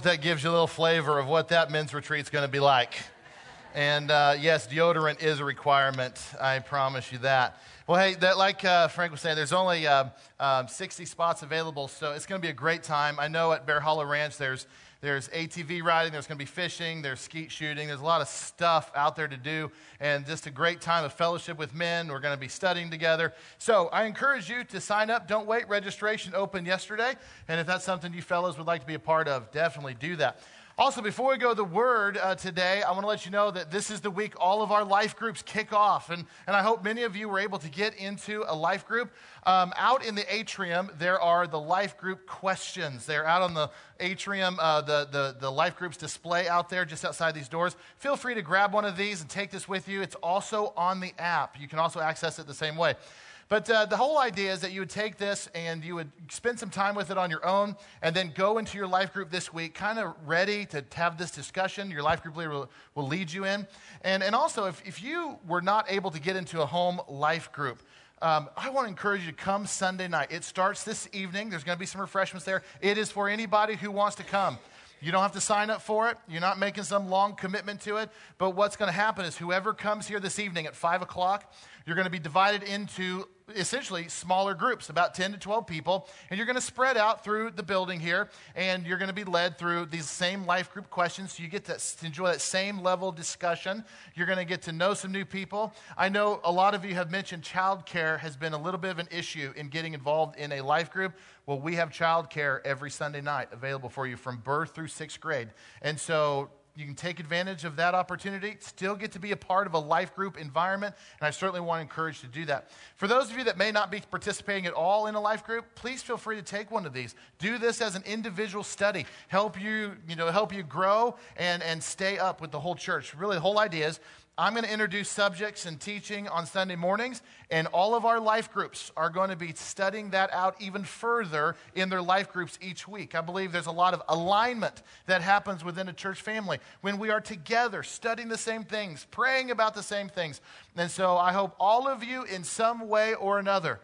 Hope that gives you a little flavor of what that men's retreat's going to be like. And uh, yes, deodorant is a requirement. I promise you that. Well, hey, that, like uh, Frank was saying, there's only uh, um, 60 spots available, so it's going to be a great time. I know at Bear Hollow Ranch there's there's ATV riding, there's going to be fishing, there's skeet shooting, there's a lot of stuff out there to do, and just a great time of fellowship with men. We're going to be studying together. So I encourage you to sign up. Don't wait. Registration opened yesterday, and if that's something you fellows would like to be a part of, definitely do that. Also, before we go to the word uh, today, I want to let you know that this is the week all of our life groups kick off. And, and I hope many of you were able to get into a life group. Um, out in the atrium, there are the life group questions. They're out on the atrium, uh, the, the, the life groups display out there just outside these doors. Feel free to grab one of these and take this with you. It's also on the app. You can also access it the same way. But uh, the whole idea is that you would take this and you would spend some time with it on your own and then go into your life group this week, kind of ready to have this discussion. Your life group leader will, will lead you in. And, and also, if, if you were not able to get into a home life group, um, I want to encourage you to come Sunday night. It starts this evening. There's going to be some refreshments there. It is for anybody who wants to come. You don't have to sign up for it. You're not making some long commitment to it. But what's going to happen is whoever comes here this evening at 5 o'clock, you're going to be divided into essentially smaller groups, about 10 to 12 people, and you're going to spread out through the building here, and you're going to be led through these same life group questions. So you get to enjoy that same level of discussion. You're going to get to know some new people. I know a lot of you have mentioned childcare has been a little bit of an issue in getting involved in a life group. Well, we have childcare every Sunday night available for you from birth through sixth grade. And so you can take advantage of that opportunity, still get to be a part of a life group environment, and I certainly want to encourage you to do that. For those of you that may not be participating at all in a life group, please feel free to take one of these. Do this as an individual study. Help you, you know, help you grow and, and stay up with the whole church. Really, the whole idea is I'm going to introduce subjects and teaching on Sunday mornings, and all of our life groups are going to be studying that out even further in their life groups each week. I believe there's a lot of alignment that happens within a church family when we are together studying the same things, praying about the same things. And so I hope all of you, in some way or another,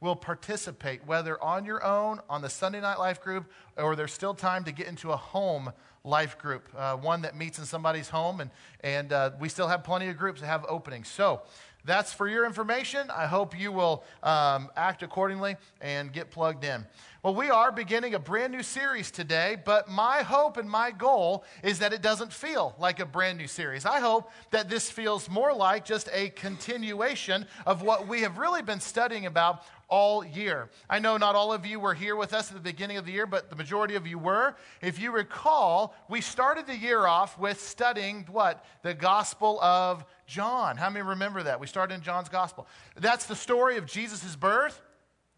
will participate, whether on your own, on the Sunday night life group, or there's still time to get into a home life group, uh, one that meets in somebody's home, and, and uh, we still have plenty of groups that have openings. So that's for your information. I hope you will um, act accordingly and get plugged in. Well, we are beginning a brand new series today, but my hope and my goal is that it doesn't feel like a brand new series. I hope that this feels more like just a continuation of what we have really been studying about all year. I know not all of you were here with us at the beginning of the year, but the majority of you were. If you recall, we started the year off with studying what? The Gospel of John. How many remember that? We started in John's Gospel. That's the story of Jesus' birth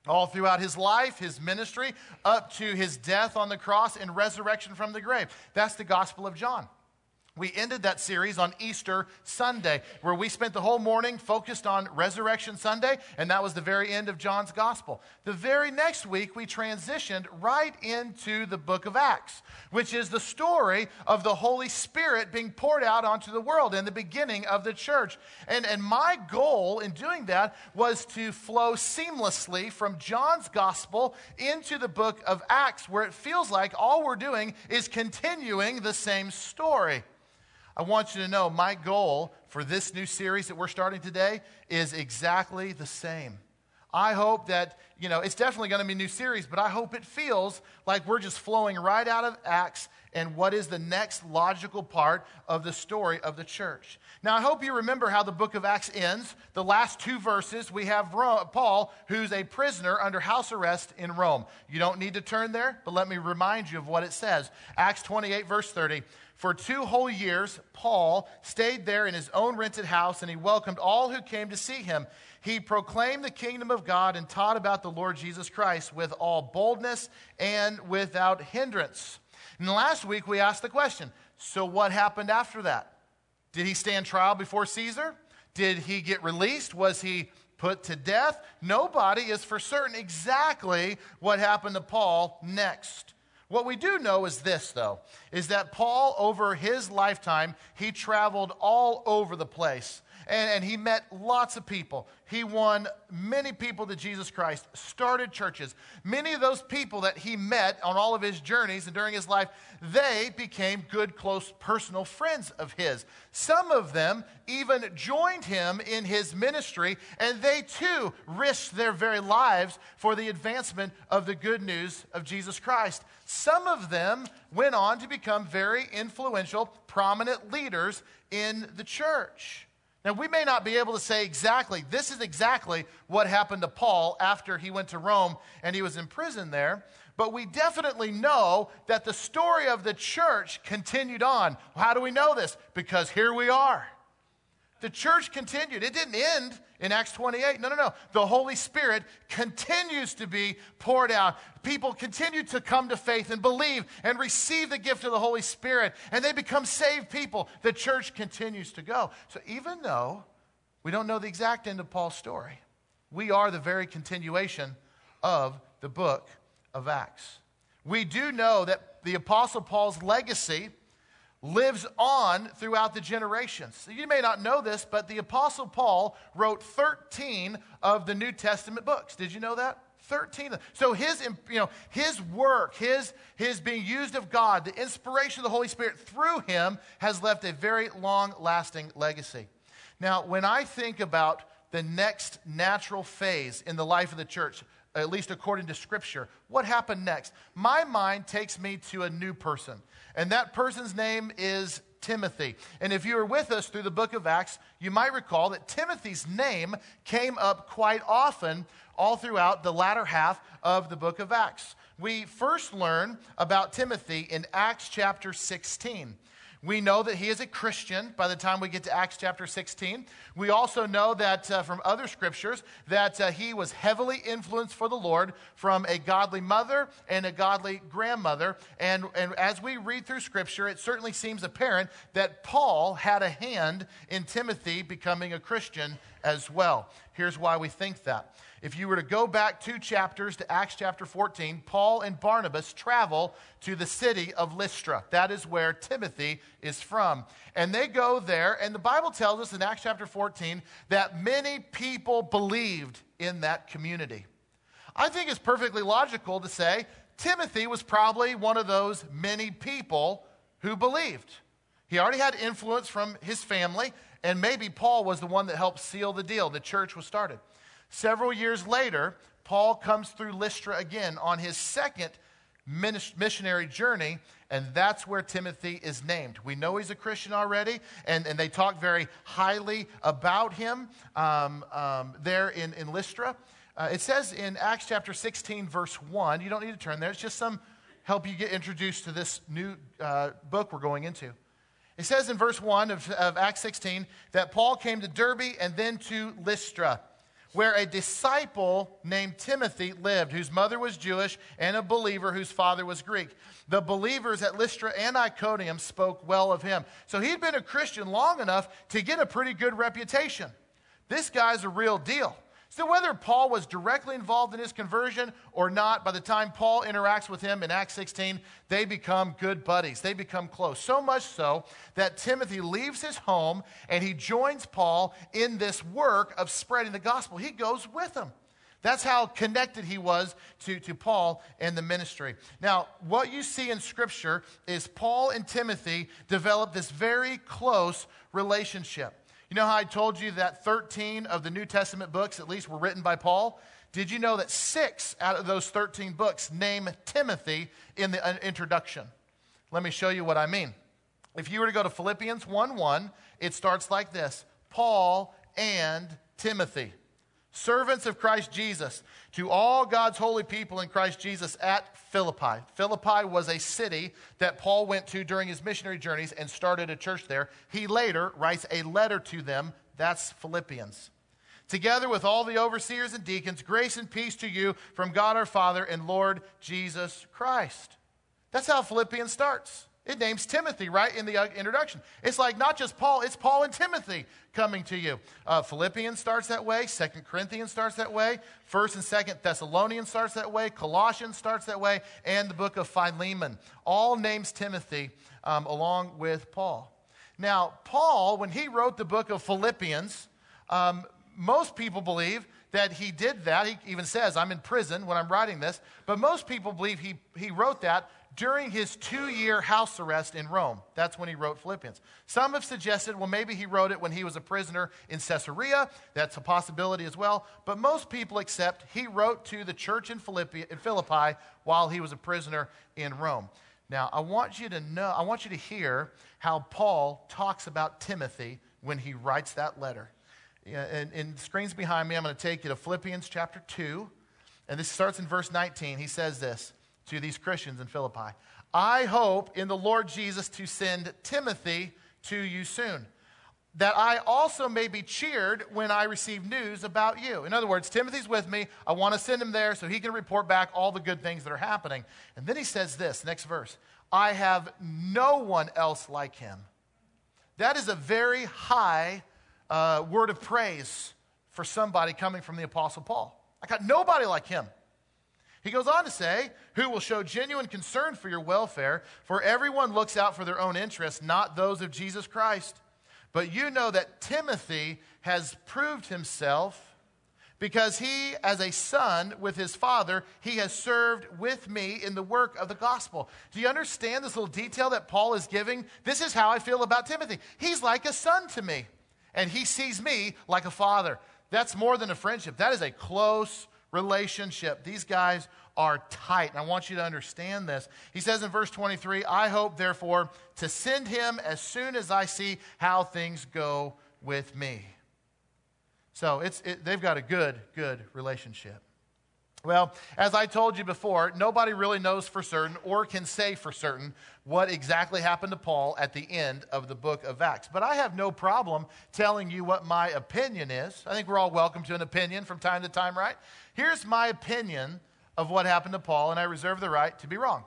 all throughout his life, his ministry, up to his death on the cross and resurrection from the grave. That's the Gospel of John. We ended that series on Easter Sunday, where we spent the whole morning focused on Resurrection Sunday, and that was the very end of John's Gospel. The very next week, we transitioned right into the book of Acts, which is the story of the Holy Spirit being poured out onto the world and the beginning of the church. And, and my goal in doing that was to flow seamlessly from John's Gospel into the book of Acts, where it feels like all we're doing is continuing the same story. I want you to know my goal for this new series that we're starting today is exactly the same. I hope that, you know, it's definitely going to be a new series, but I hope it feels like we're just flowing right out of Acts and what is the next logical part of the story of the church. Now, I hope you remember how the book of Acts ends. The last two verses, we have Paul, who's a prisoner under house arrest in Rome. You don't need to turn there, but let me remind you of what it says. Acts 28, verse 30. For two whole years, Paul stayed there in his own rented house, and he welcomed all who came to see him. He proclaimed the kingdom of God and taught about the Lord Jesus Christ with all boldness and without hindrance. And last week, we asked the question so, what happened after that? Did he stand trial before Caesar? Did he get released? Was he put to death? Nobody is for certain exactly what happened to Paul next. What we do know is this, though, is that Paul, over his lifetime, he traveled all over the place. And, and he met lots of people. He won many people to Jesus Christ, started churches. Many of those people that he met on all of his journeys and during his life, they became good, close, personal friends of his. Some of them even joined him in his ministry, and they too risked their very lives for the advancement of the good news of Jesus Christ. Some of them went on to become very influential, prominent leaders in the church. Now, we may not be able to say exactly, this is exactly what happened to Paul after he went to Rome and he was in prison there, but we definitely know that the story of the church continued on. How do we know this? Because here we are. The church continued. It didn't end in Acts 28. No, no, no. The Holy Spirit continues to be poured out. People continue to come to faith and believe and receive the gift of the Holy Spirit, and they become saved people. The church continues to go. So even though we don't know the exact end of Paul's story, we are the very continuation of the book of Acts. We do know that the Apostle Paul's legacy lives on throughout the generations. You may not know this, but the Apostle Paul wrote 13 of the New Testament books. Did you know that? 13 so his you know his work his his being used of god the inspiration of the holy spirit through him has left a very long lasting legacy now when i think about the next natural phase in the life of the church at least according to scripture what happened next my mind takes me to a new person and that person's name is Timothy. And if you were with us through the book of Acts, you might recall that Timothy's name came up quite often all throughout the latter half of the book of Acts. We first learn about Timothy in Acts chapter 16. We know that he is a Christian by the time we get to Acts chapter 16. We also know that uh, from other scriptures that uh, he was heavily influenced for the Lord from a godly mother and a godly grandmother. And, and as we read through scripture, it certainly seems apparent that Paul had a hand in Timothy becoming a Christian as well. Here's why we think that. If you were to go back two chapters to Acts chapter 14, Paul and Barnabas travel to the city of Lystra. That is where Timothy is from. And they go there, and the Bible tells us in Acts chapter 14 that many people believed in that community. I think it's perfectly logical to say Timothy was probably one of those many people who believed. He already had influence from his family, and maybe Paul was the one that helped seal the deal. The church was started. Several years later, Paul comes through Lystra again on his second missionary journey, and that's where Timothy is named. We know he's a Christian already, and, and they talk very highly about him um, um, there in, in Lystra. Uh, it says in Acts chapter 16, verse 1, you don't need to turn there, it's just some help you get introduced to this new uh, book we're going into. It says in verse 1 of, of Acts 16 that Paul came to Derbe and then to Lystra where a disciple named Timothy lived, whose mother was Jewish and a believer whose father was Greek. The believers at Lystra and Iconium spoke well of him. So he'd been a Christian long enough to get a pretty good reputation. This guy's a real deal. So, whether Paul was directly involved in his conversion or not, by the time Paul interacts with him in Acts 16, they become good buddies. They become close. So much so that Timothy leaves his home and he joins Paul in this work of spreading the gospel. He goes with him. That's how connected he was to, to Paul and the ministry. Now, what you see in Scripture is Paul and Timothy develop this very close relationship. You know how I told you that 13 of the New Testament books, at least, were written by Paul? Did you know that six out of those 13 books name Timothy in the uh, introduction? Let me show you what I mean. If you were to go to Philippians 1 1, it starts like this Paul and Timothy servants of Christ Jesus, to all God's holy people in Christ Jesus at Philippi. Philippi was a city that Paul went to during his missionary journeys and started a church there. He later writes a letter to them. That's Philippians. Together with all the overseers and deacons, grace and peace to you from God our Father and Lord Jesus Christ. That's how Philippians starts. It names Timothy right in the uh, introduction. It's like not just Paul, it's Paul and Timothy coming to you. Uh, Philippians starts that way. Second Corinthians starts that way. First and Second Thessalonians starts that way. Colossians starts that way. And the book of Philemon all names Timothy um, along with Paul. Now, Paul, when he wrote the book of Philippians, um, most people believe that he did that. He even says, I'm in prison when I'm writing this. But most people believe he, he wrote that during his two year house arrest in Rome. That's when he wrote Philippians. Some have suggested, well, maybe he wrote it when he was a prisoner in Caesarea. That's a possibility as well. But most people accept he wrote to the church in Philippi, in Philippi while he was a prisoner in Rome. Now, I want you to know, I want you to hear how Paul talks about Timothy when he writes that letter. And, and screens behind me, I'm going to take you to Philippians chapter 2. And this starts in verse 19. He says this to these Christians in Philippi I hope in the Lord Jesus to send Timothy to you soon, that I also may be cheered when I receive news about you. In other words, Timothy's with me. I want to send him there so he can report back all the good things that are happening. And then he says this next verse I have no one else like him. That is a very high uh, word of praise for somebody coming from the Apostle Paul. I got nobody like him. He goes on to say, Who will show genuine concern for your welfare, for everyone looks out for their own interests, not those of Jesus Christ. But you know that Timothy has proved himself because he, as a son with his father, he has served with me in the work of the gospel. Do you understand this little detail that Paul is giving? This is how I feel about Timothy. He's like a son to me and he sees me like a father. That's more than a friendship, that is a close relationship. These guys are tight. And I want you to understand this. He says in verse 23 I hope, therefore, to send him as soon as I see how things go with me. So it's, it, they've got a good, good relationship. Well, as I told you before, nobody really knows for certain or can say for certain what exactly happened to Paul at the end of the book of Acts. But I have no problem telling you what my opinion is. I think we're all welcome to an opinion from time to time, right? Here's my opinion of what happened to Paul, and I reserve the right to be wrong.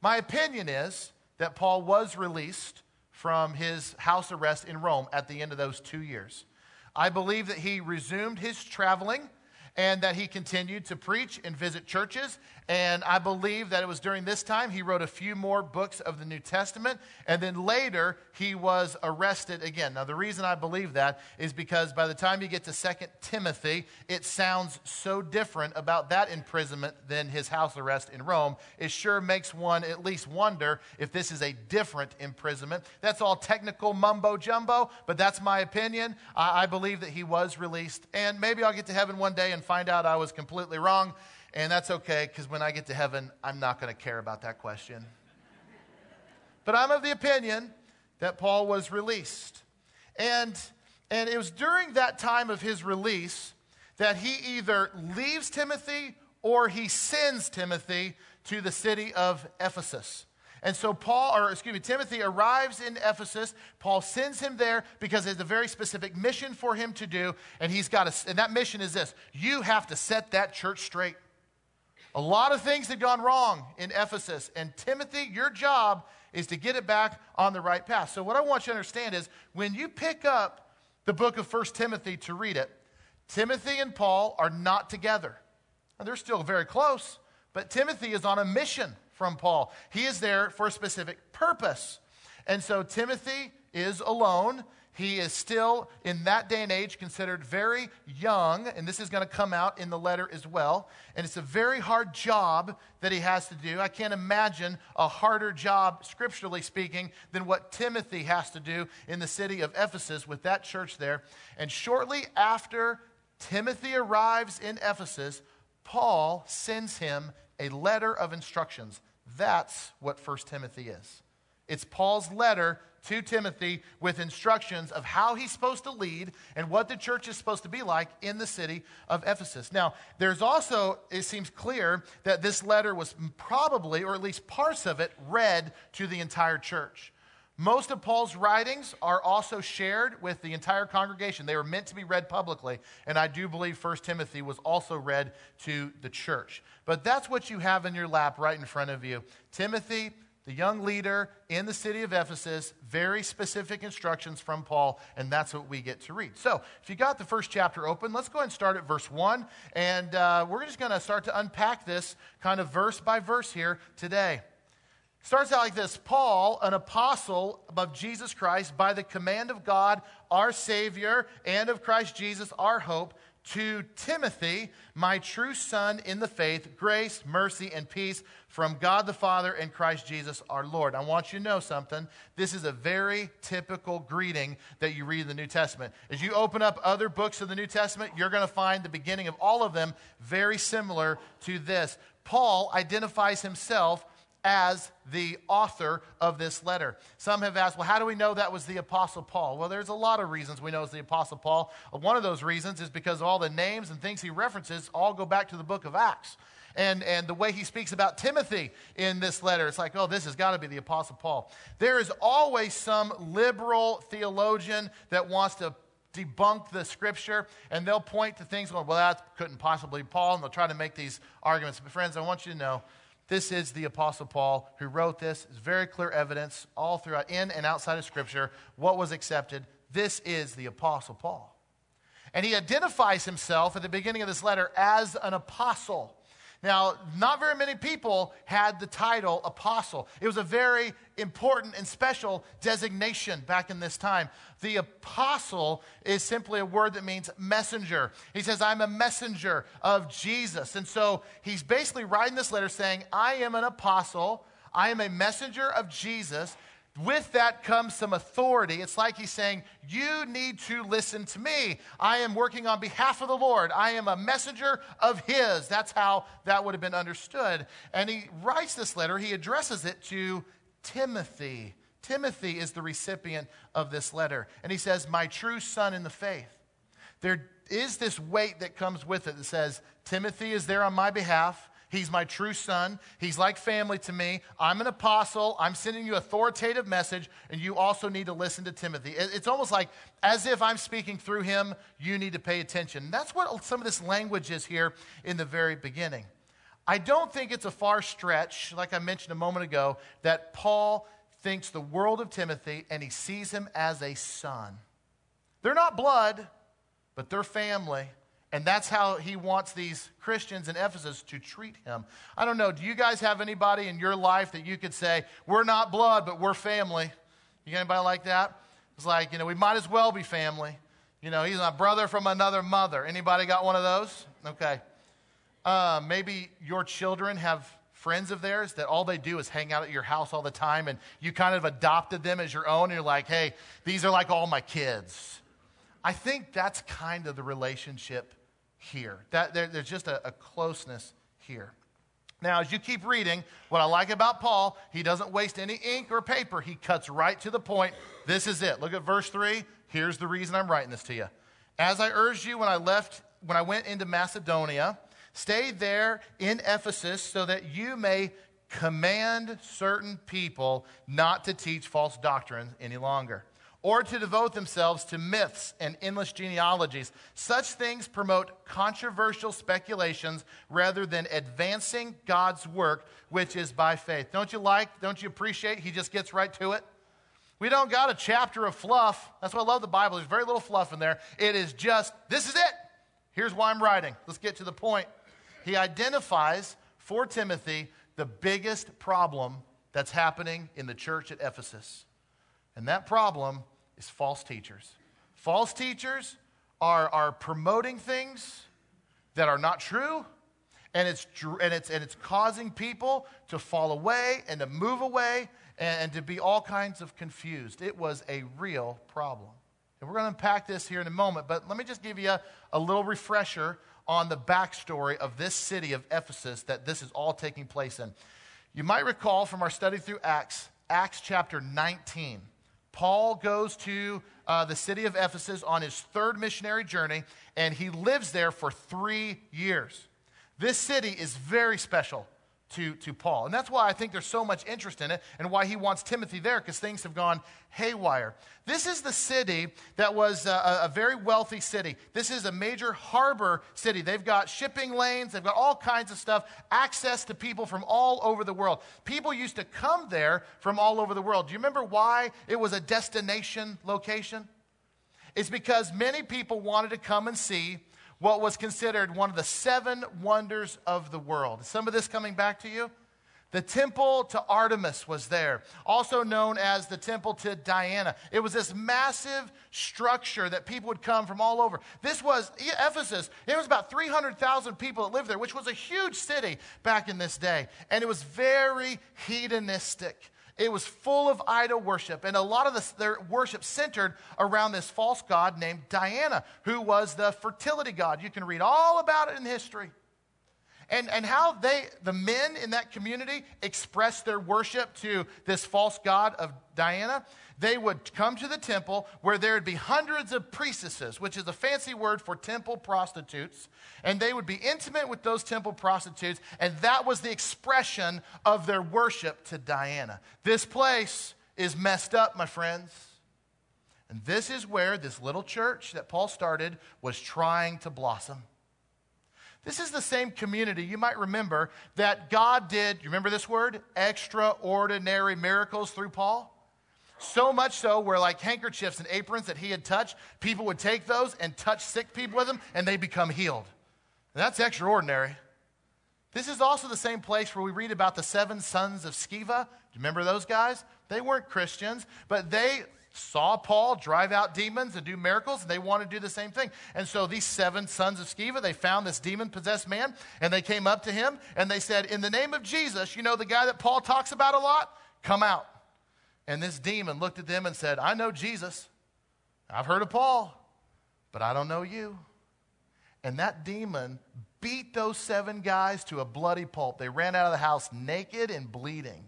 My opinion is that Paul was released from his house arrest in Rome at the end of those two years. I believe that he resumed his traveling and that he continued to preach and visit churches. And I believe that it was during this time he wrote a few more books of the New Testament. And then later he was arrested again. Now, the reason I believe that is because by the time you get to Second Timothy, it sounds so different about that imprisonment than his house arrest in Rome. It sure makes one at least wonder if this is a different imprisonment. That's all technical mumbo jumbo, but that's my opinion. I, I believe that he was released. And maybe I'll get to heaven one day and find out I was completely wrong. And that's okay, because when I get to heaven, I'm not going to care about that question. but I'm of the opinion that Paul was released. And, and it was during that time of his release that he either leaves Timothy or he sends Timothy to the city of Ephesus. And so Paul, or excuse me, Timothy arrives in Ephesus. Paul sends him there because there's a very specific mission for him to do. And he's got a, and that mission is this you have to set that church straight. A lot of things had gone wrong in Ephesus. And Timothy, your job is to get it back on the right path. So, what I want you to understand is when you pick up the book of First Timothy to read it, Timothy and Paul are not together. They're still very close, but Timothy is on a mission from Paul. He is there for a specific purpose. And so Timothy is alone. He is still, in that day and age, considered very young, and this is going to come out in the letter as well. And it's a very hard job that he has to do. I can't imagine a harder job, scripturally speaking, than what Timothy has to do in the city of Ephesus with that church there. And shortly after Timothy arrives in Ephesus, Paul sends him a letter of instructions. That's what 1 Timothy is. It's Paul's letter to Timothy with instructions of how he's supposed to lead and what the church is supposed to be like in the city of Ephesus. Now, there's also, it seems clear that this letter was probably, or at least parts of it, read to the entire church. Most of Paul's writings are also shared with the entire congregation. They were meant to be read publicly, and I do believe 1 Timothy was also read to the church. But that's what you have in your lap right in front of you. Timothy, the young leader in the city of Ephesus, very specific instructions from Paul, and that's what we get to read. So, if you got the first chapter open, let's go and start at verse 1, and uh, we're just going to start to unpack this kind of verse by verse here today. Starts out like this Paul, an apostle of Jesus Christ, by the command of God, our Savior, and of Christ Jesus, our hope, to Timothy, my true son in the faith, grace, mercy, and peace from God the Father and Christ Jesus our Lord. I want you to know something. This is a very typical greeting that you read in the New Testament. As you open up other books of the New Testament, you're going to find the beginning of all of them very similar to this. Paul identifies himself as the author of this letter. Some have asked, well, how do we know that was the Apostle Paul? Well, there's a lot of reasons we know it's the Apostle Paul. One of those reasons is because all the names and things he references all go back to the book of Acts. And, and the way he speaks about Timothy in this letter, it's like, oh, this has got to be the Apostle Paul. There is always some liberal theologian that wants to debunk the scripture and they'll point to things going, well, that couldn't possibly be Paul, and they'll try to make these arguments. But, friends, I want you to know this is the Apostle Paul who wrote this. It's very clear evidence all throughout, in and outside of Scripture, what was accepted. This is the Apostle Paul. And he identifies himself at the beginning of this letter as an apostle. Now, not very many people had the title apostle. It was a very important and special designation back in this time. The apostle is simply a word that means messenger. He says, I'm a messenger of Jesus. And so he's basically writing this letter saying, I am an apostle, I am a messenger of Jesus, with that comes some authority. It's like he's saying, You need to listen to me. I am working on behalf of the Lord. I am a messenger of His. That's how that would have been understood. And he writes this letter, he addresses it to Timothy. Timothy is the recipient of this letter. And he says, My true son in the faith. There is this weight that comes with it that says, Timothy is there on my behalf. He's my true son. He's like family to me. I'm an apostle. I'm sending you authoritative message, and you also need to listen to Timothy. It's almost like as if I'm speaking through him, you need to pay attention. That's what some of this language is here in the very beginning. I don't think it's a far stretch, like I mentioned a moment ago, that Paul thinks the world of Timothy and he sees him as a son. They're not blood, but they're family. And that's how he wants these Christians in Ephesus to treat him. I don't know, do you guys have anybody in your life that you could say, we're not blood, but we're family? You got anybody like that? It's like, you know, we might as well be family. You know, he's my brother from another mother. Anybody got one of those? Okay. Uh, maybe your children have friends of theirs that all they do is hang out at your house all the time and you kind of adopted them as your own and you're like, hey, these are like all my kids. I think that's kind of the relationship here. That, there, there's just a, a closeness here. Now, as you keep reading, what I like about Paul, he doesn't waste any ink or paper. He cuts right to the point. This is it. Look at verse 3. Here's the reason I'm writing this to you. As I urged you when I left, when I went into Macedonia, stay there in Ephesus so that you may command certain people not to teach false doctrines any longer or to devote themselves to myths and endless genealogies. Such things promote controversial speculations rather than advancing God's work, which is by faith. Don't you like, don't you appreciate? He just gets right to it. We don't got a chapter of fluff. That's why I love the Bible. There's very little fluff in there. It is just, this is it. Here's why I'm writing. Let's get to the point. He identifies for Timothy the biggest problem that's happening in the church at Ephesus. And that problem is false teachers. False teachers are, are promoting things that are not true, and it's, and, it's, and it's causing people to fall away and to move away and, and to be all kinds of confused. It was a real problem. And we're going to unpack this here in a moment, but let me just give you a, a little refresher on the backstory of this city of Ephesus that this is all taking place in. You might recall from our study through Acts, Acts chapter 19. Paul goes to uh, the city of Ephesus on his third missionary journey, and he lives there for three years. This city is very special to, to Paul. And that's why I think there's so much interest in it and why he wants Timothy there because things have gone haywire. This is the city that was a, a, very wealthy city. This is a major harbor city. They've got shipping lanes, they've got all kinds of stuff, access to people from all over the world. People used to come there from all over the world. Do you remember why it was a destination location? It's because many people wanted to come and see what was considered one of the seven wonders of the world. Is some of this coming back to you? The temple to Artemis was there, also known as the temple to Diana. It was this massive structure that people would come from all over. This was Ephesus. It was about 300,000 people that lived there, which was a huge city back in this day. And it was very hedonistic. It was full of idol worship, and a lot of this, their worship centered around this false god named Diana, who was the fertility god. You can read all about it in history. And, and how they, the men in that community, expressed their worship to this false god of Diana. They would come to the temple where there would be hundreds of priestesses, which is a fancy word for temple prostitutes. And they would be intimate with those temple prostitutes, and that was the expression of their worship to Diana. This place is messed up, my friends. And this is where this little church that Paul started was trying to blossom. This is the same community you might remember that God did, you remember this word? Extraordinary miracles through Paul. So much so where, like handkerchiefs and aprons that he had touched, people would take those and touch sick people with them and they become healed. And that's extraordinary. This is also the same place where we read about the seven sons of Sceva. Do you remember those guys? They weren't Christians, but they saw Paul drive out demons and do miracles, and they want to do the same thing. And so these seven sons of Sceva, they found this demon possessed man, and they came up to him and they said, In the name of Jesus, you know the guy that Paul talks about a lot? Come out. And this demon looked at them and said, I know Jesus. I've heard of Paul, but I don't know you. And that demon beat those seven guys to a bloody pulp. They ran out of the house naked and bleeding.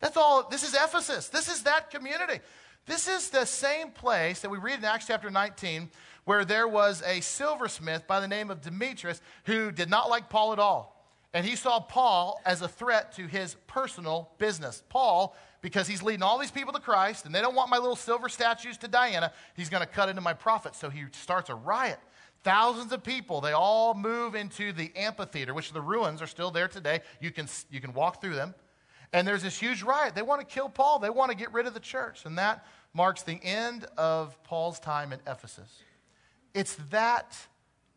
That's all. This is Ephesus. This is that community. This is the same place that we read in Acts chapter 19 where there was a silversmith by the name of Demetrius who did not like Paul at all. And he saw Paul as a threat to his personal business. Paul, because he's leading all these people to Christ and they don't want my little silver statues to Diana, he's going to cut into my profits. So he starts a riot. Thousands of people, they all move into the amphitheater, which the ruins are still there today. You can, you can walk through them. And there's this huge riot. They want to kill Paul, they want to get rid of the church. And that marks the end of Paul's time in Ephesus. It's that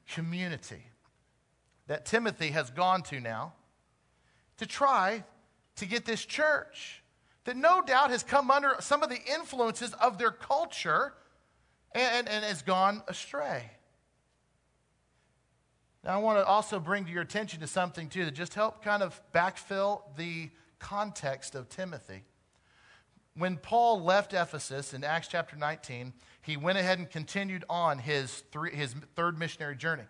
community that Timothy has gone to now to try to get this church that no doubt has come under some of the influences of their culture and, and has gone astray. Now, I want to also bring to your attention to something, too, that just help kind of backfill the context of Timothy. When Paul left Ephesus in Acts chapter 19, he went ahead and continued on his, three, his third missionary journey.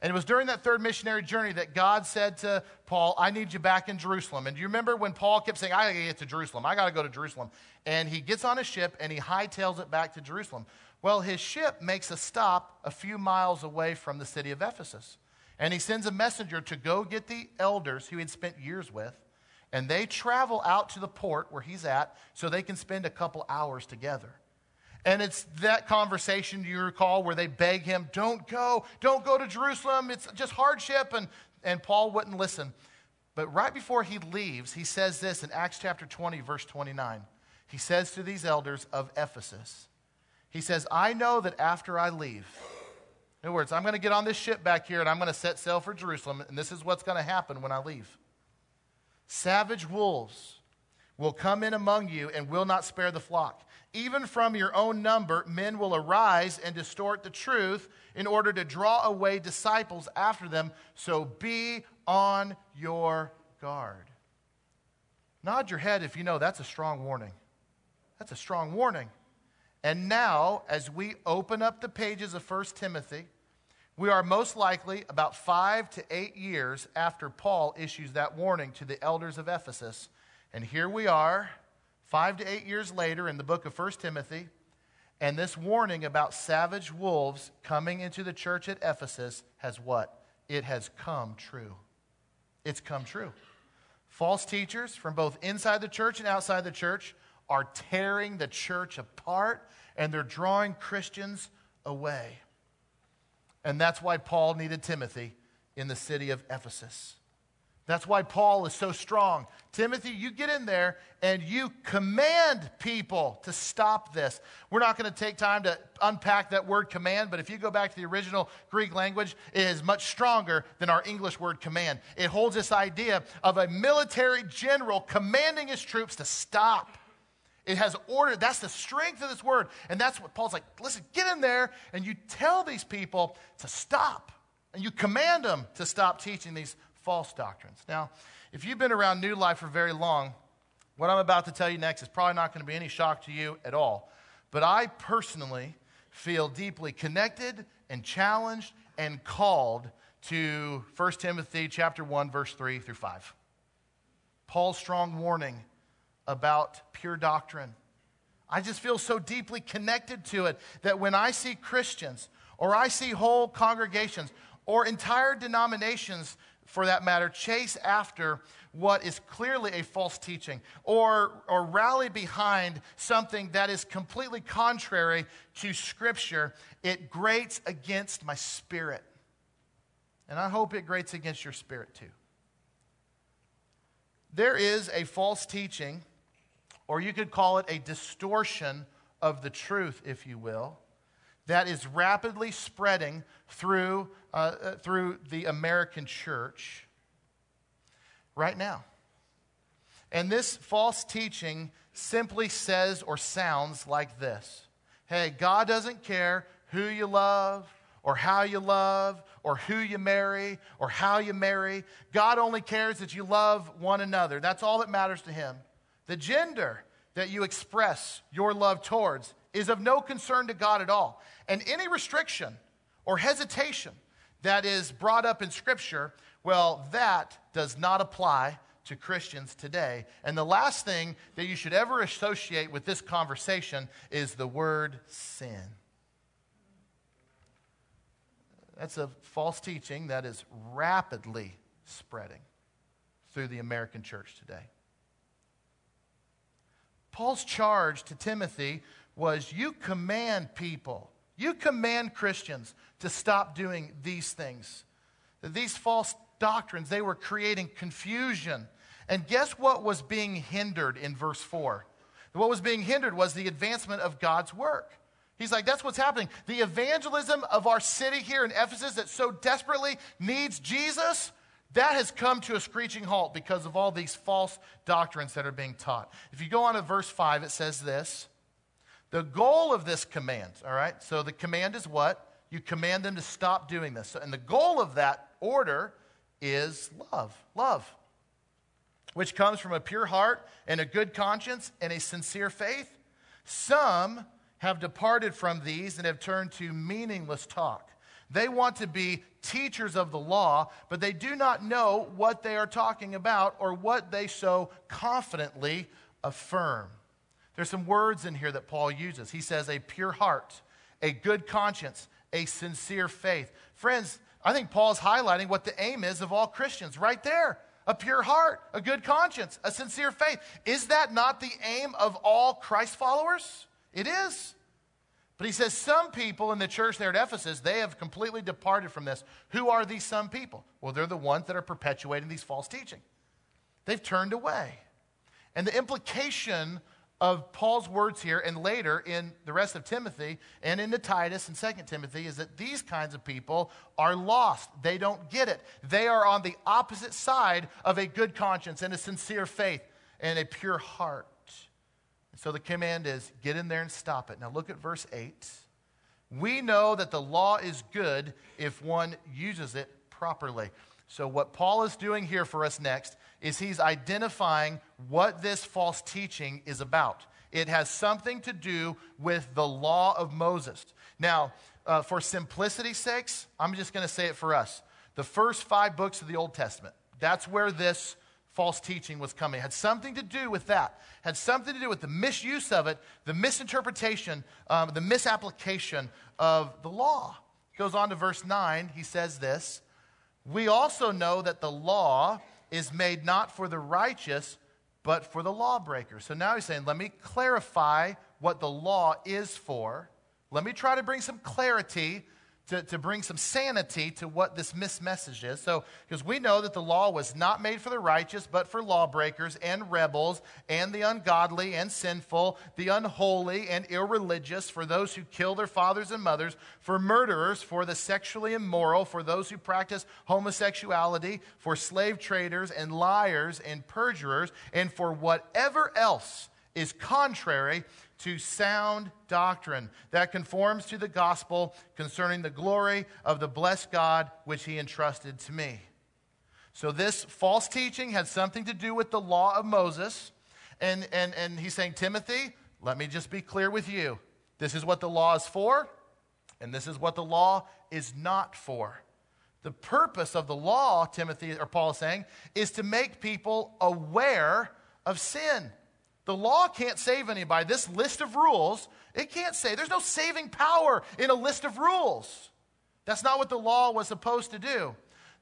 And it was during that third missionary journey that God said to Paul, I need you back in Jerusalem. And do you remember when Paul kept saying, I gotta get to Jerusalem, I gotta go to Jerusalem? And he gets on a ship and he hightails it back to Jerusalem. Well, his ship makes a stop a few miles away from the city of Ephesus. And he sends a messenger to go get the elders who he'd spent years with and they travel out to the port where he's at so they can spend a couple hours together. And it's that conversation, you recall, where they beg him, Don't go, don't go to Jerusalem, it's just hardship. And, and Paul wouldn't listen. But right before he leaves, he says this in Acts chapter 20, verse 29. He says to these elders of Ephesus, He says, I know that after I leave, in other words, I'm going to get on this ship back here and I'm going to set sail for Jerusalem, and this is what's going to happen when I leave. Savage wolves will come in among you and will not spare the flock. Even from your own number, men will arise and distort the truth in order to draw away disciples after them. So be on your guard. Nod your head if you know that's a strong warning. That's a strong warning. And now, as we open up the pages of 1 Timothy, we are most likely about five to eight years after Paul issues that warning to the elders of Ephesus. And here we are, five to eight years later in the book of 1 Timothy. And this warning about savage wolves coming into the church at Ephesus has what? It has come true. It's come true. False teachers from both inside the church and outside the church are tearing the church apart and they're drawing Christians away. And that's why Paul needed Timothy in the city of Ephesus. That's why Paul is so strong. Timothy, you get in there and you command people to stop this. We're not going to take time to unpack that word command, but if you go back to the original Greek language, it is much stronger than our English word command. It holds this idea of a military general commanding his troops to stop. It has order. That's the strength of this word. And that's what Paul's like listen, get in there and you tell these people to stop. And you command them to stop teaching these false doctrines. Now, if you've been around New Life for very long, what I'm about to tell you next is probably not going to be any shock to you at all. But I personally feel deeply connected and challenged and called to 1 Timothy chapter 1 verse 3 through 5. Paul's strong warning about pure doctrine. I just feel so deeply connected to it that when I see Christians or I see whole congregations or entire denominations for that matter, chase after what is clearly a false teaching or, or rally behind something that is completely contrary to Scripture, it grates against my spirit. And I hope it grates against your spirit too. There is a false teaching, or you could call it a distortion of the truth, if you will, that is rapidly spreading through, uh, uh, through the American church right now. And this false teaching simply says or sounds like this Hey, God doesn't care who you love or how you love or who you marry or how you marry. God only cares that you love one another. That's all that matters to Him. The gender that you express your love towards is of no concern to God at all. And any restriction or hesitation that is brought up in Scripture, well, that does not apply to Christians today. And the last thing that you should ever associate with this conversation is the word sin. That's a false teaching that is rapidly spreading through the American church today. Paul's charge to Timothy was you command people, you command Christians to stop doing these things. These false doctrines, they were creating confusion. And guess what was being hindered in verse 4? What was being hindered was the advancement of God's work. He's like, that's what's happening. The evangelism of our city here in Ephesus that so desperately needs Jesus, that has come to a screeching halt because of all these false doctrines that are being taught. If you go on to verse 5, it says this The goal of this command, all right? So the command is what? You command them to stop doing this. And the goal of that order is love. Love, which comes from a pure heart and a good conscience and a sincere faith. Some have departed from these and have turned to meaningless talk. They want to be teachers of the law, but they do not know what they are talking about or what they so confidently affirm. There's some words in here that Paul uses. He says, a pure heart, a good conscience, a sincere faith. Friends, I think Paul's highlighting what the aim is of all Christians right there a pure heart, a good conscience, a sincere faith. Is that not the aim of all Christ followers? It is. But he says some people in the church there at Ephesus, they have completely departed from this. Who are these some people? Well, they're the ones that are perpetuating these false teaching. They've turned away. And the implication of Paul's words here and later in the rest of Timothy and into Titus and Second Timothy is that these kinds of people are lost. They don't get it. They are on the opposite side of a good conscience and a sincere faith and a pure heart. So the command is get in there and stop it. Now look at verse 8. We know that the law is good if one uses it properly. So, what Paul is doing here for us next is he's identifying what this false teaching is about. It has something to do with the law of Moses. Now, uh, for simplicity's sakes, I'm just going to say it for us. The first five books of the Old Testament, that's where this false teaching was coming. It had something to do with that. It had something to do with the misuse of it, the misinterpretation, um, the misapplication of the law. Goes on to verse 9. He says this We also know that the law is made not for the righteous, but for the lawbreaker. So now he's saying, let me clarify what the law is for. Let me try to bring some clarity to, to bring some sanity to what this message is. So, because we know that the law was not made for the righteous, but for lawbreakers and rebels and the ungodly and sinful, the unholy and irreligious, for those who kill their fathers and mothers, for murderers, for the sexually immoral, for those who practice homosexuality, for slave traders and liars and perjurers, and for whatever else is contrary to sound doctrine that conforms to the gospel concerning the glory of the blessed God which he entrusted to me. So, this false teaching had something to do with the law of Moses. And, and, and he's saying, Timothy, let me just be clear with you. This is what the law is for, and this is what the law is not for. The purpose of the law, Timothy or Paul is saying, is to make people aware of sin. The law can't save anybody. This list of rules, it can't save. There's no saving power in a list of rules. That's not what the law was supposed to do.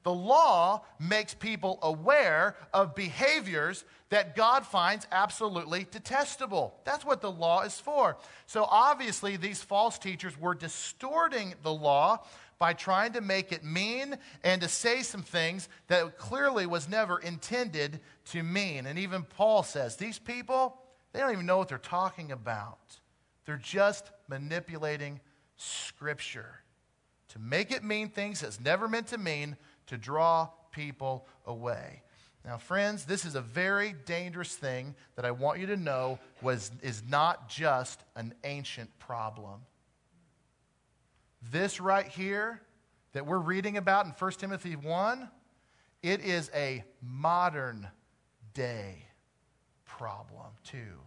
The law makes people aware of behaviors that God finds absolutely detestable. That's what the law is for. So obviously, these false teachers were distorting the law by trying to make it mean and to say some things that clearly was never intended to mean. And even Paul says, these people, they don't even know what they're talking about. They're just manipulating Scripture to make it mean things that's never meant to mean, to draw people away. Now, friends, this is a very dangerous thing that I want you to know was, is not just an ancient problem. This right here that we're reading about in 1 Timothy 1, it is a modern day problem, too.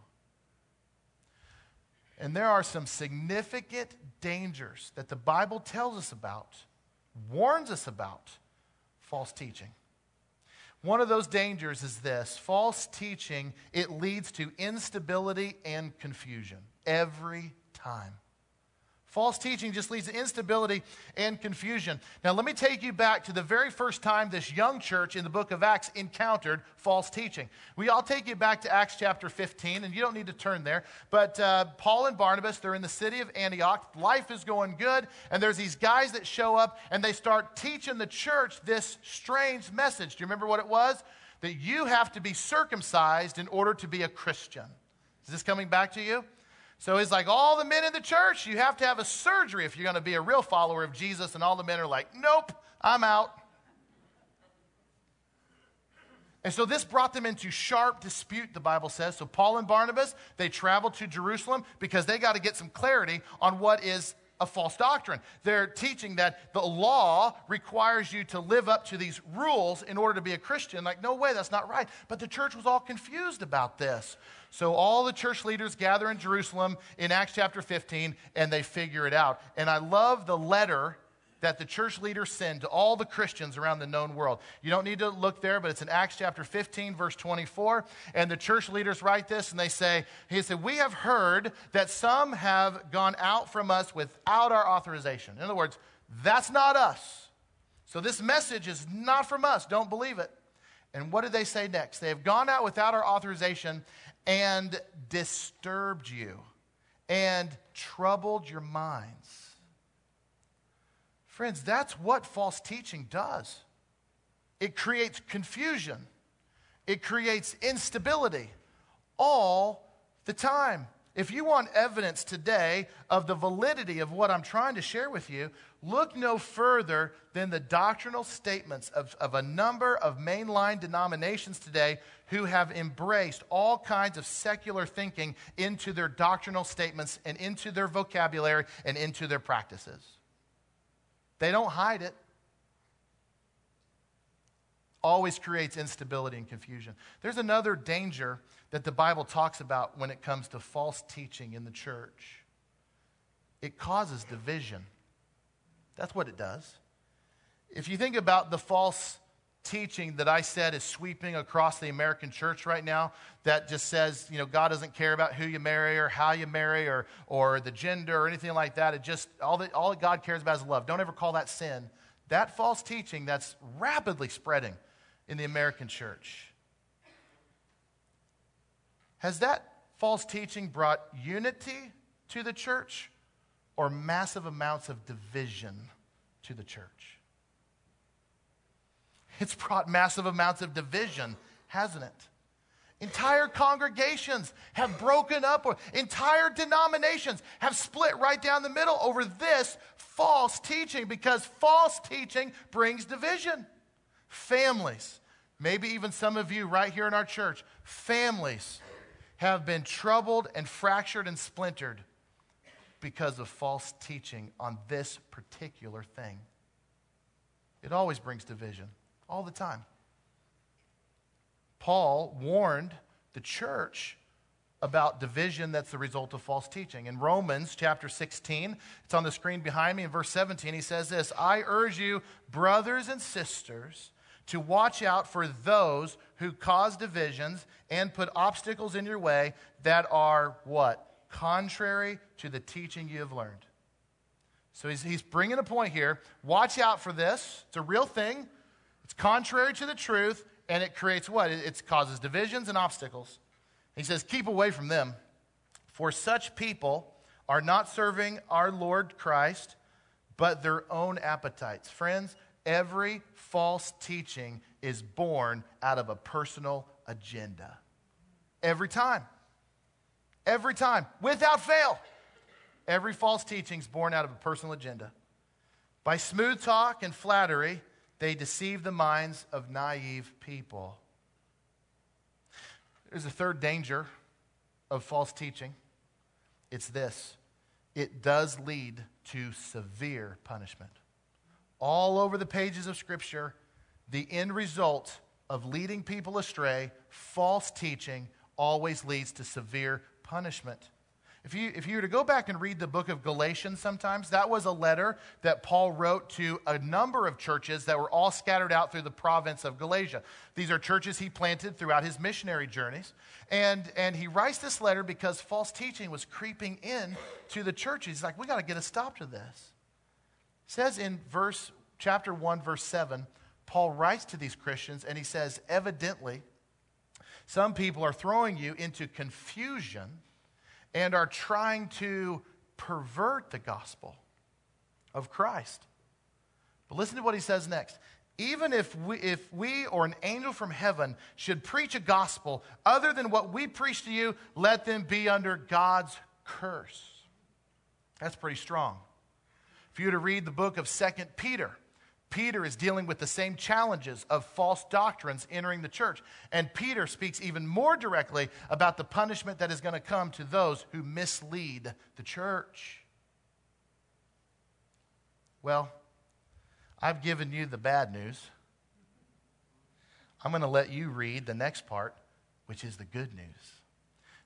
And there are some significant dangers that the Bible tells us about, warns us about false teaching. One of those dangers is this false teaching, it leads to instability and confusion every time. False teaching just leads to instability and confusion. Now, let me take you back to the very first time this young church in the book of Acts encountered false teaching. We all take you back to Acts chapter 15, and you don't need to turn there. But uh, Paul and Barnabas, they're in the city of Antioch. Life is going good, and there's these guys that show up and they start teaching the church this strange message. Do you remember what it was? That you have to be circumcised in order to be a Christian. Is this coming back to you? So it's like all the men in the church, you have to have a surgery if you're going to be a real follower of Jesus. And all the men are like, nope, I'm out. And so this brought them into sharp dispute, the Bible says. So Paul and Barnabas, they traveled to Jerusalem because they got to get some clarity on what is a false doctrine. They're teaching that the law requires you to live up to these rules in order to be a Christian. Like, no way, that's not right. But the church was all confused about this. So all the church leaders gather in Jerusalem in Acts chapter 15 and they figure it out. And I love the letter that the church leaders send to all the Christians around the known world. You don't need to look there, but it's in Acts chapter 15, verse 24. And the church leaders write this and they say, He said, We have heard that some have gone out from us without our authorization. In other words, that's not us. So this message is not from us. Don't believe it. And what did they say next? They have gone out without our authorization and disturbed you and troubled your minds. Friends, that's what false teaching does. It creates confusion, it creates instability all the time. If you want evidence today of the validity of what I'm trying to share with you, look no further than the doctrinal statements of, of a number of mainline denominations today who have embraced all kinds of secular thinking into their doctrinal statements and into their vocabulary and into their practices. They don't hide it. Always creates instability and confusion. There's another danger that the Bible talks about when it comes to false teaching in the church. It causes division. That's what it does. If you think about the false teaching that I said is sweeping across the American church right now that just says, you know, God doesn't care about who you marry or how you marry or, or the gender or anything like that. It just, all that, all that God cares about is love. Don't ever call that sin. That false teaching that's rapidly spreading in the American church has that false teaching brought unity to the church or massive amounts of division to the church. It's brought massive amounts of division, hasn't it? Entire congregations have broken up, or entire denominations have split right down the middle over this false teaching because false teaching brings division. Families, maybe even some of you right here in our church, families have been troubled and fractured and splintered because of false teaching on this particular thing. It always brings division, all the time. Paul warned the church about division that's the result of false teaching. In Romans chapter 16, it's on the screen behind me in verse 17, he says this I urge you, brothers and sisters, to watch out for those who cause divisions and put obstacles in your way that are what? Contrary to the teaching you have learned. So he's, he's bringing a point here. Watch out for this. It's a real thing. It's contrary to the truth, and it creates what? It, it causes divisions and obstacles. He says, Keep away from them, for such people are not serving our Lord Christ, but their own appetites. Friends, every false teaching is born out of a personal agenda. Every time. Every time, without fail. Every false teaching is born out of a personal agenda. By smooth talk and flattery, they deceive the minds of naive people. There's a third danger of false teaching it's this it does lead to severe punishment. All over the pages of Scripture, the end result of leading people astray, false teaching, always leads to severe punishment. If you, if you were to go back and read the book of Galatians sometimes, that was a letter that Paul wrote to a number of churches that were all scattered out through the province of Galatia. These are churches he planted throughout his missionary journeys. And, and he writes this letter because false teaching was creeping in to the churches. He's like, we got to get a stop to this. Says in verse, chapter 1, verse 7, Paul writes to these Christians and he says, evidently, some people are throwing you into confusion and are trying to pervert the gospel of Christ. But listen to what he says next. Even if we, if we or an angel from heaven should preach a gospel other than what we preach to you, let them be under God's curse. That's pretty strong. If you to read the book of Second Peter, Peter is dealing with the same challenges of false doctrines entering the church. And Peter speaks even more directly about the punishment that is going to come to those who mislead the church. Well, I've given you the bad news. I'm going to let you read the next part, which is the good news.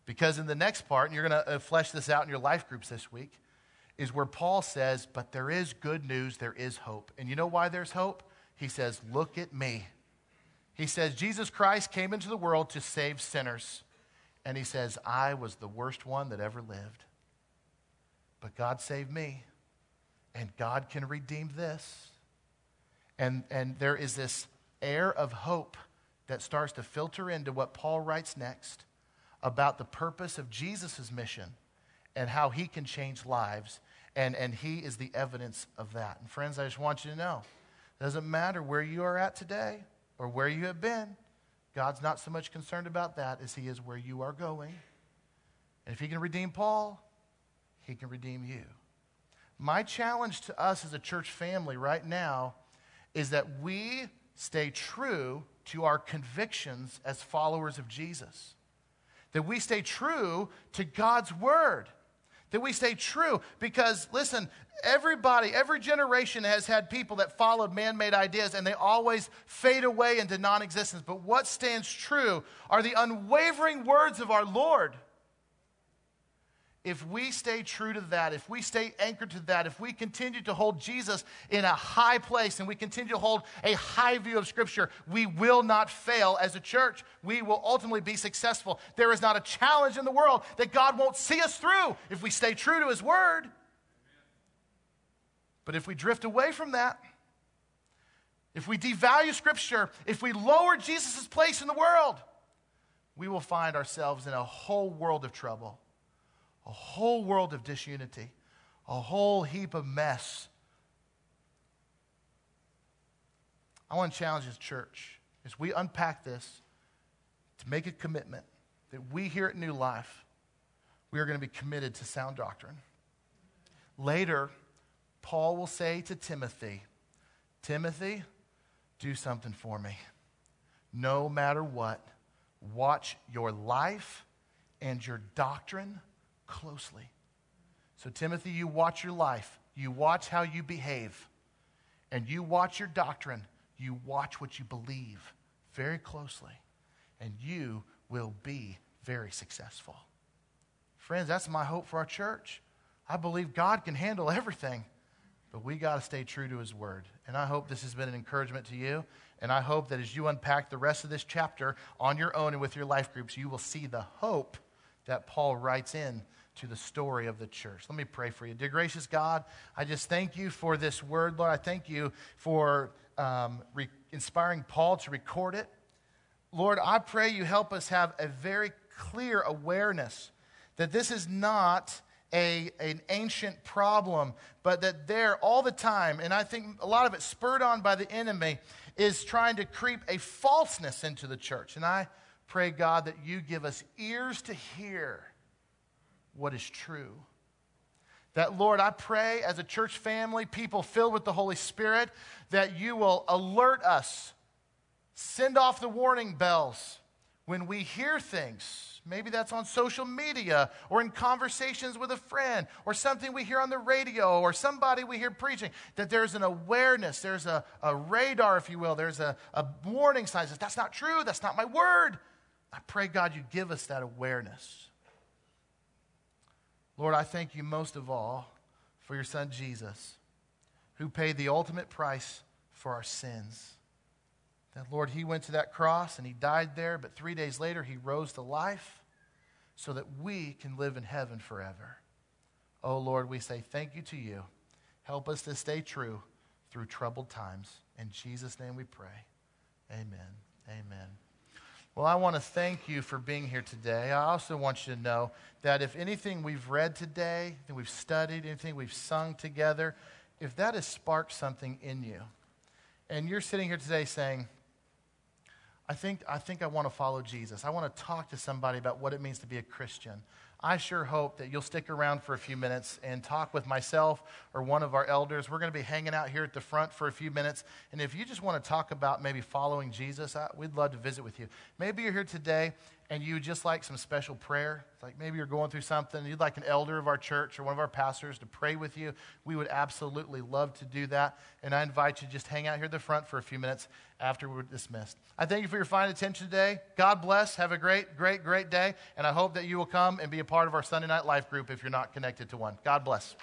Because in the next part, and you're going to uh, flesh this out in your life groups this week, is where Paul says, But there is good news, there is hope. And you know why there's hope? He says, Look at me. He says, Jesus Christ came into the world to save sinners. And he says, I was the worst one that ever lived. But God saved me. And God can redeem this. And, and there is this air of hope that starts to filter into what Paul writes next about the purpose of Jesus' mission and how he can change lives. And, and he is the evidence of that. And friends, I just want you to know it doesn't matter where you are at today or where you have been. God's not so much concerned about that as he is where you are going. And if he can redeem Paul, he can redeem you. My challenge to us as a church family right now is that we stay true to our convictions as followers of Jesus. That we stay true to God's word that we stay true because, listen, everybody, every generation has had people that followed man made ideas and they always fade away into non existence. But what stands true are the unwavering words of our Lord if we stay true to that, if we stay anchored to that, if we continue to hold Jesus in a high place and we continue to hold a high view of Scripture, we will not fail as a church. We will ultimately be successful. There is not a challenge in the world that God won't see us through if we stay true to His Word. But if we drift away from that, if we devalue Scripture, if we lower Jesus' place in the world, we will find ourselves in a whole world of trouble a whole world of disunity, a whole heap of mess. I want to challenge this church as we unpack this to make a commitment that we here at New Life, we are going to be committed to sound doctrine. Later, Paul will say to Timothy, Timothy, do something for me. No matter what, watch your life and your doctrine closely. So, Timothy, you watch your life, you watch how you behave, and you watch your doctrine, you watch what you believe very closely, and you will be very successful. Friends, that's my hope for our church. I believe God can handle everything, but we got to stay true to His Word. And I hope this has been an encouragement to you. And I hope that as you unpack the rest of this chapter on your own and with your life groups, you will see the hope that Paul writes in to the story of the church. Let me pray for you. Dear gracious God, I just thank you for this word, Lord. I thank you for um, re- inspiring Paul to record it. Lord, I pray you help us have a very clear awareness that this is not a, an ancient problem, but that there all the time, and I think a lot of it spurred on by the enemy, is trying to creep a falseness into the church. And I pray, God, that you give us ears to hear what is true. That, Lord, I pray as a church family, people filled with the Holy Spirit, that you will alert us, send off the warning bells when we hear things Maybe that's on social media or in conversations with a friend or something we hear on the radio or somebody we hear preaching. That there's an awareness, there's a, a radar, if you will, there's a, a warning sign that That's not true, that's not my word. I pray, God, you give us that awareness. Lord, I thank you most of all for your son Jesus, who paid the ultimate price for our sins. That, Lord, He went to that cross and He died there, but three days later He rose to life so that we can live in heaven forever. Oh, Lord, we say thank you to you. Help us to stay true through troubled times. In Jesus' name we pray. Amen. Amen. Well, I want to thank you for being here today. I also want you to know that if anything we've read today, anything we've studied, anything we've sung together, if that has sparked something in you, and you're sitting here today saying, I think, I think I want to follow Jesus. I want to talk to somebody about what it means to be a Christian. I sure hope that you'll stick around for a few minutes and talk with myself or one of our elders. We're going to be hanging out here at the front for a few minutes. And if you just want to talk about maybe following Jesus, I, we'd love to visit with you. Maybe you're here today and you just like some special prayer. Like maybe you're going through something, you'd like an elder of our church or one of our pastors to pray with you. We would absolutely love to do that. And I invite you to just hang out here at the front for a few minutes after we're dismissed. I thank you for your fine attention today. God bless. Have a great, great, great day. And I hope that you will come and be a part of our Sunday night life group if you're not connected to one. God bless.